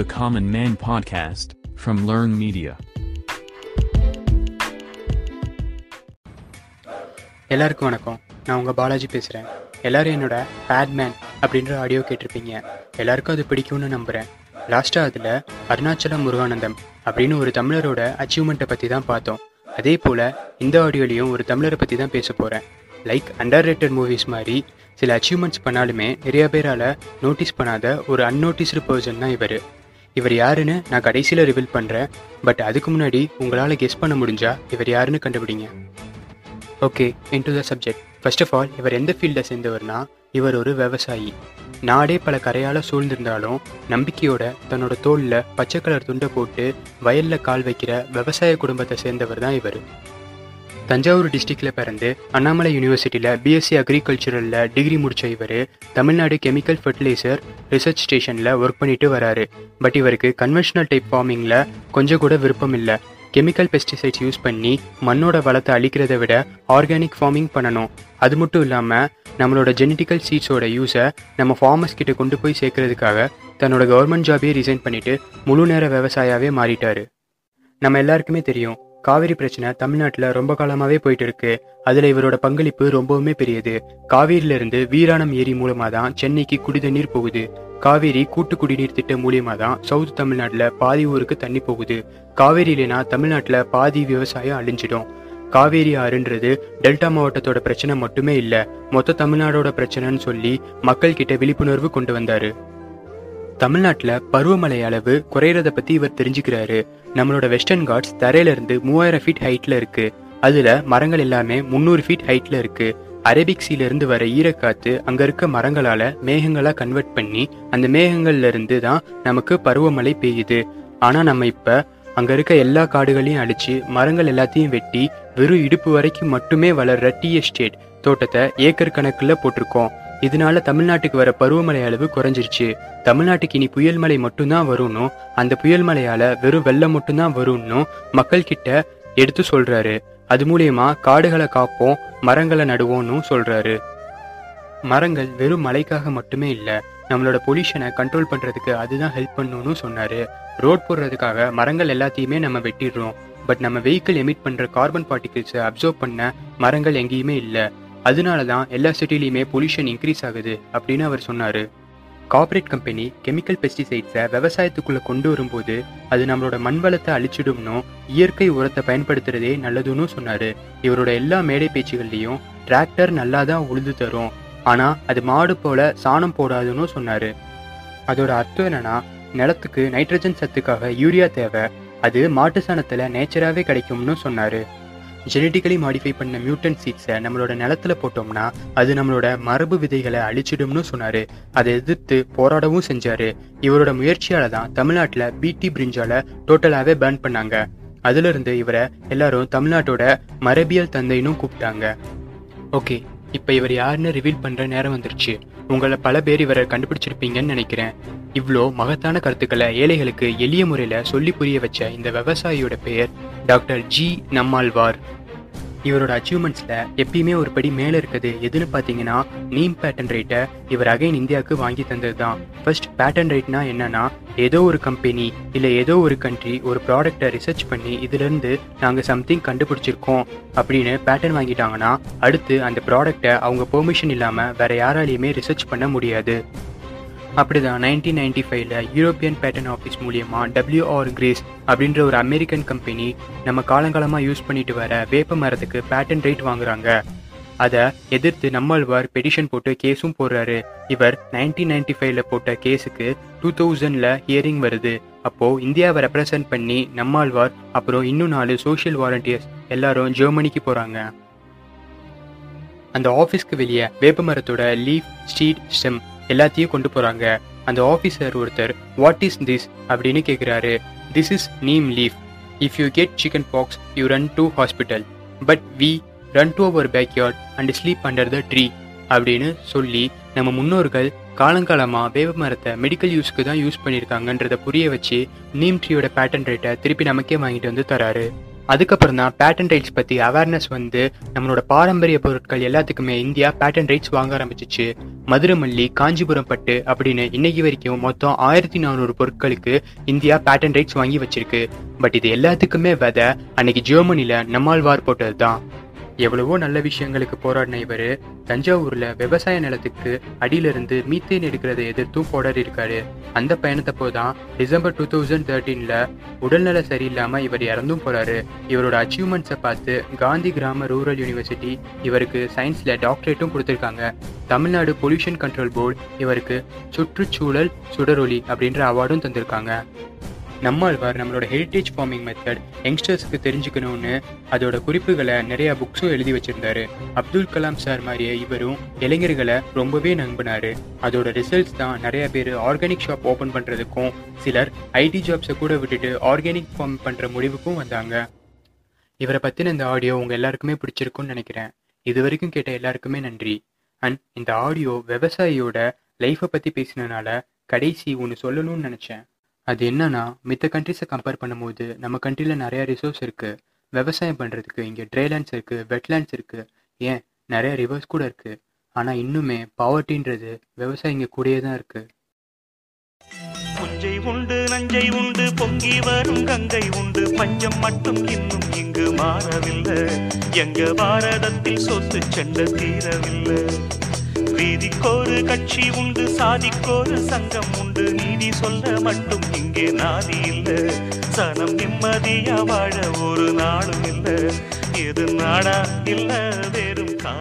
the Common Man podcast from Learn Media. எல்லாருக்கும் வணக்கம். நான் உங்கள் பாலாஜி பேசுகிறேன் எல்லாரும் என்னோட பேட்மேன் அப்படின்ற ஆடியோ கேட்டிருப்பீங்க. எல்லாருக்கும் அது பிடிக்கும்னு நம்புகிறேன் லாஸ்ட்டாக அதில் அருணாச்சலம் முருகானந்தம் அப்படின்னு ஒரு தமிழரோட அச்சீவ்மெண்ட்டை பற்றி தான் பார்த்தோம். அதே போல் இந்த ஆடியோலையும் ஒரு தமிழரை பற்றி தான் பேச போகிறேன் லைக் அண்டர் ரேட்டட் மூவிஸ் மாதிரி சில அச்சீவ்மெண்ட்ஸ் பண்ணாலுமே நிறைய பேரால் நோட்டீஸ் பண்ணாத ஒரு அன்னோட்டிஸ்டு பர்சன் தான் இவர். இவர் யாருன்னு நான் கடைசியில் ரிவீல் பண்ணுறேன் பட் அதுக்கு முன்னாடி உங்களால் கெஸ் பண்ண முடிஞ்சா இவர் யாருன்னு கண்டுபிடிங்க. Okay into the subject first of all இவர் எந்த ஃபீல்டை சேர்ந்தவர்னா இவர் ஒரு விவசாயி. நாடே பல கரையால் சூழ்ந்திருந்தாலும் நம்பிக்கையோட தன்னோட தோளில் பச்சை கலர் துண்டை போட்டு வயலில் கால் வைக்கிற விவசாய குடும்பத்தை சேர்ந்தவர் தான் இவர். தஞ்சாவூர் டிஸ்ட்ரிக்டில் பிறந்து அண்ணாமலை யூனிவர்சிட்டியில் பிஎஸ்சி அக்ரிகல்ச்சரலில் டிகிரி முடித்த இவர் தமிழ்நாடு கெமிக்கல் ஃபர்டிலைசர் ரிசர்ச் ஸ்டேஷனில் ஒர்க் பண்ணிட்டு வராரு. பட் இவருக்கு கன்வென்ஷனல் டைப் ஃபார்மிங்கில் கொஞ்சம் கூட விருப்பம் இல்லை. கெமிக்கல் பெஸ்டிசைட்ஸ் யூஸ் பண்ணி மண்ணோட வளத்தை அழிக்கிறத விட ஆர்கானிக் ஃபார்மிங் பண்ணணும். அது மட்டும் இல்லாமல் நம்மளோட ஜெனட்டிக்கல் சீட்ஸோட யூஸை நம்ம ஃபார்மர்ஸ் கிட்ட கொண்டு போய் சேர்க்கறதுக்காக தன்னோட கவர்மெண்ட் ஜாபே ரிசைன் பண்ணிட்டு முழு நேர விவசாயாவே மாறிட்டாரு. நம்ம எல்லாருக்குமே தெரியும் காவிரி பிரச்சனை தமிழ்நாட்டில் ரொம்ப காலமாகவே போயிட்டு இருக்கு அதில் இவரோட பங்களிப்பு ரொம்பவுமே பெரியது. காவிரியிலிருந்து வீராணம் ஏரி மூலமாக தான் சென்னைக்கு குடிதண்ணீர் போகுது. காவேரி கூட்டு குடிநீர் திட்டம் மூலியமாக தான் சவுத் தமிழ்நாட்டில் பாதி ஊருக்கு தண்ணி போகுது. காவேரி இல்லைனா தமிழ்நாட்டில் பாதி விவசாயம் அழிஞ்சிடும். காவேரி ஆறுன்றது டெல்டா மாவட்டத்தோட பிரச்சனை மட்டுமே இல்லை மொத்த தமிழ்நாடோட பிரச்சனைன்னு சொல்லி மக்கள் கிட்ட விழிப்புணர்வு கொண்டு வந்தாரு. தமிழ்நாட்டில் பருவமழை அளவு குறையிறத பத்தி இவர் தெரிஞ்சுக்கிறாரு. நம்மளோட வெஸ்டர்ன் காட்ஸ் தரையில இருந்து மூவாயிரம் ஃபீட் ஹைட்ல இருக்கு. அதுல மரங்கள் எல்லாமே முந்நூறு ஃபீட் ஹைட்ல இருக்கு. அரேபிக் சீல இருந்து வர ஈரக்காத்து அங்க இருக்க மரங்களால மேகங்களா கன்வெர்ட் பண்ணி அந்த மேகங்கள்ல இருந்து தான் நமக்கு பருவமழை பெய்யுது. ஆனா நம்ம இப்ப அங்க இருக்க எல்லா காடுகளையும் அழிச்சு மரங்கள் எல்லாத்தையும் வெட்டி வெறும் இடுப்பு வரைக்கும் மட்டுமே வளர்ற டீ எஸ்டேட் தோட்டத்தை ஏக்கர் கணக்குல போட்டிருக்கோம். இதனால தமிழ்நாட்டுக்கு வர பருவமழை அளவு குறைஞ்சிருச்சு. தமிழ்நாட்டுக்கு இனி புயல் மழை மட்டும்தான் வரும்னும் அந்த புயல் மழையால வெறும் வெள்ளம் மட்டும்தான் வரும்னும் மக்கள் கிட்ட எடுத்து சொல்றாரு. அது மூலியமா காடுகளை காப்போம் மரங்களை நடுவோம்னு சொல்றாரு. மரங்கள் வெறும் மழைக்காக மட்டுமே இல்லை நம்மளோட பொல்யூஷனை கண்ட்ரோல் பண்றதுக்கு அதுதான் ஹெல்ப் பண்ணணும்னு சொன்னாரு. ரோட் போடுறதுக்காக மரங்கள் எல்லாத்தையுமே நம்ம வெட்டிடுறோம். பட் நம்ம வெஹிக்கிள் எமிட் பண்ற கார்பன் பார்ட்டிகிள்ஸை அப்சர்வ் பண்ண மரங்கள் எங்கேயுமே இல்லை. அதனால தான் எல்லா சிட்டிலையுமே பொல்யூஷன் இன்க்ரீஸ் ஆகுது அப்படின்னு அவர் சொன்னார். கார்ப்பரேட் கம்பெனி கெமிக்கல் பெஸ்டிசைட்ஸை விவசாயத்துக்குள்ளே கொண்டு வரும்போது அது நம்மளோட மண் வளத்தை அழிச்சிடும்னும் இயற்கை உரத்தை பயன்படுத்துறதே நல்லதுன்னு சொன்னார். இவரோட எல்லா மேடை பேச்சுகள்லையும் டிராக்டர் நல்லா தான் உழுது தரும். ஆனால் அது மாடு போல சாணம் போடாதுன்னு சொன்னார். அதோட அர்த்தம் என்னன்னா நிலத்துக்கு நைட்ரஜன் சத்துக்காக யூரியா தேவை. அது மாட்டு சாணத்தில் நேச்சராகவே கிடைக்கும்னு சொன்னார். ஜெனட்டிக்கலி மாடிஃபை பண்ண மியூட்டன் சீட்ஸை நம்மளோட நிலத்துல போட்டோம்னா அது நம்மளோட மரபு விதைகளை அழிச்சிடும்னு சொன்னாரு. அதை எதிர்த்து போராடவும் செஞ்சாரு. இவரோட முயற்சியால தான் தமிழ்நாட்டில் பிடி பிரிஞ்சால டோட்டலாகவே பேன் பண்ணாங்க. அதுல இருந்து இவரை எல்லாரும் தமிழ்நாட்டோட மரபியல் தந்தைன்னு கூப்பிட்டாங்க. ஓகே இப்போ இவர் யாருன்னு ரிவீல் பண்ணுற நேரம் வந்துருச்சு. உங்களை பல பேர் இவரை கண்டுபிடிச்சிருப்பீங்கன்னு நினைக்கிறேன். இவ்வளோ மகத்தான கருத்துக்களை ஏழைகளுக்கு எளிய முறையில் சொல்லி புரிய வச்ச இந்த விவசாயியோட பெயர் டாக்டர் ஜி நம்மாழ்வார். இவரோட அச்சீவ்மெண்ட்ஸில் எப்பயுமே ஒரு படி மேலே இருக்குது. எதுன்னு பார்த்தீங்கன்னா நீம் பேட்டன் ரைட்டை இவர் அகைன் இந்தியாவுக்கு வாங்கி தந்தது தான் ஃபர்ஸ்ட் பேட்டன் ரேட்னா என்னன்னா ஏதோ ஒரு கம்பெனி இல்லை ஏதோ ஒரு கண்ட்ரி ஒரு ப்ராடக்டை ரிசர்ச் பண்ணி இதுலேருந்து நாங்கள் சம்திங் கண்டுபிடிச்சிருக்கோம் அப்படின்னு பேட்டன் வாங்கிட்டாங்கன்னா அடுத்து அந்த ப்ராடக்டை அவங்க பெர்மிஷன் இல்லாமல் வேற யாராலையுமே ரிசர்ச் பண்ண முடியாது. அப்படிதான் நைன்டீன் நைன்டி ஃபைவ்ல யூரோப்பியன் பேட்டன் ஆஃபீஸ் மூலியமா டபிள்யூஆர் கிரேஸ் அப்படின்ற ஒரு அமெரிக்கன் கம்பெனி நம்ம காலங்காலமாக யூஸ் பண்ணிட்டு வர வேப்ப மரத்துக்கு பேட்டன் ரைட் வாங்குறாங்க. அதை எதிர்த்து நம்மாழ்வார் பெடிஷன் போட்டு கேஸும் போடுறாரு. இவர் நைன்டீன் நைன்டி ஃபைவ்ல போட்ட கேஸுக்கு டூ தௌசண்ட்ல ஹியரிங் வருது. அப்போ இந்தியாவை ரெப்ரசன்ட் பண்ணி நம்மாழ்வார் அப்புறம் இன்னும் நாலு சோஷியல் வாலண்டியர்ஸ் எல்லாரும் ஜெர்மனிக்கு போறாங்க. அந்த ஆஃபீஸ்க்கு வெளியே வேப்ப மரத்தோட லீஃப் ஸ்டீட் ஸ்டெம் எல்லாத்தையும் கொண்டு போறாங்க. அந்த ஆஃபீஸர் ஒருத்தர் வாட் இஸ் திஸ் அப்படின்னு கேட்குறாரு this is neem leaf if you get chickenpox you run to hospital but we run to our backyard and sleep under the tree அப்படின்னு சொல்லி நம்ம முன்னோர்கள் காலங்காலமாக வேவ மரத்தை மெடிக்கல் யூஸ்க்கு தான் யூஸ் பண்ணியிருக்காங்கன்றத புரிய வச்சு நீம் ட்ரீயோட பேட்டன் ரேட்டை திருப்பி நமக்கே வாங்கிட்டு வந்து தராரு. அதுக்கப்புறம் தான் பேட்டன் ரைட்ஸ் பற்றி அவேர்னஸ் வந்து நம்மளோட பாரம்பரிய பொருட்கள் எல்லாத்துக்குமே இந்தியா பேட்டன் ரைட்ஸ் வாங்க ஆரம்பிச்சிச்சு. மதுரமல்லி காஞ்சிபுரம் பட்டு அப்படின்னு இன்னைக்கு வரைக்கும் மொத்தம் ஆயிரத்தி நானூறு பொருட்களுக்கு இந்தியா பேட்டன் ரைட்ஸ் வாங்கி வச்சிருக்கு. பட் இது எல்லாத்துக்குமே விதை. அன்னைக்கு ஜெர்மனில நம்மாழ்வார் போட்டது தான் எவ்வளவோ நல்ல விஷயங்களுக்கு போராடின இவர் தஞ்சாவூர்ல விவசாய நிலத்துக்கு அடியிலிருந்து மீத்தேன் எடுக்கிறதை எதிர்த்தும் போராடி இருக்காரு அந்த பயணத்தை போதான் டிசம்பர் டூ தௌசண்ட் தேர்ட்டீன்ல உடல்நல சரியில்லாம இவர் இறந்தும் போறாரு. இவரோட அச்சீவ்மெண்ட்ஸை பார்த்து காந்தி கிராம ரூரல் யூனிவர்சிட்டி இவருக்கு சயின்ஸ்ல டாக்டரேட்டும் கொடுத்துருக்காங்க. தமிழ்நாடு பொல்யூஷன் கண்ட்ரோல் போர்டு இவருக்கு சுற்றுச்சூழல் சுடரொளி அப்படின்ற அவார்டும் தந்திருக்காங்க. நம்மாழ்வார் நம்மளோட ஹெரிட்டேஜ் ஃபார்மிங் மெத்தட் யங்ஸ்டர்ஸ்க்கு தெரிஞ்சுக்கணும்னு அதோட குறிப்புகளை நிறையா புக்ஸும் எழுதி வச்சிருந்தாரு. அப்துல் கலாம் சார் மாதிரியே இவரும் இளைஞர்களை ரொம்பவே நம்பினாரு. அதோட ரிசல்ட்ஸ் தான் நிறைய பேர் ஆர்கானிக் ஷாப் ஓபன் பண்றதுக்கும் சிலர் ஐடி ஜாப்ஸை கூட விட்டுட்டு ஆர்கானிக் ஃபார்ம் பண்ற முடிவுக்கும் வந்தாங்க. இவரை பற்றின இந்த ஆடியோ உங்கள் எல்லாருக்குமே பிடிச்சிருக்கும்னு நினைக்கிறேன். இது வரைக்கும் கேட்ட எல்லாருக்குமே நன்றி. அண்ட் இந்த ஆடியோ விவசாயியோட லைஃப்பை பற்றி பேசினனால கடைசி ஒன்று சொல்லணும்னு நினச்சேன். அது என்னன்னா மித்த கண்ட்ரிஸை கம்பேர் பண்ணும்போது நம்ம கண்ட்ரியில் நிறைய ரிசோர்ஸ் இருக்கு. விவசாயம் பண்ணுறதுக்கு இங்கே ட்ரைலேண்ட்ஸ் இருக்கு வெட்லேண்ட்ஸ் இருக்கு. ஏன்? நிறைய ரிவர்ஸ் கூட இருக்கு. ஆனால் இன்னுமே பாவர்ட்டின்றது விவசாயம் இங்கே கூடயே தான் இருக்கு. புஞ்சை உண்டு நஞ்சை உண்டு பொங்கி வரும் கங்கை உண்டு. பஞ்சம் மட்டும் இன்னும் இங்கு மாறவில்லை. எங்க பாரதத்தில் சொத்து செண்ட தீரவில்லை. நீதிக்கோரு கட்சி உண்டு சாதிக்கோரு சங்கம் உண்டு. நீதி சொல்ல மட்டும் இங்கே நாதி இல்ல. சனம் நிம்மதியா வாழ ஒரு நாளும் இல்ல. எது நாடா இல்ல வெறும் கா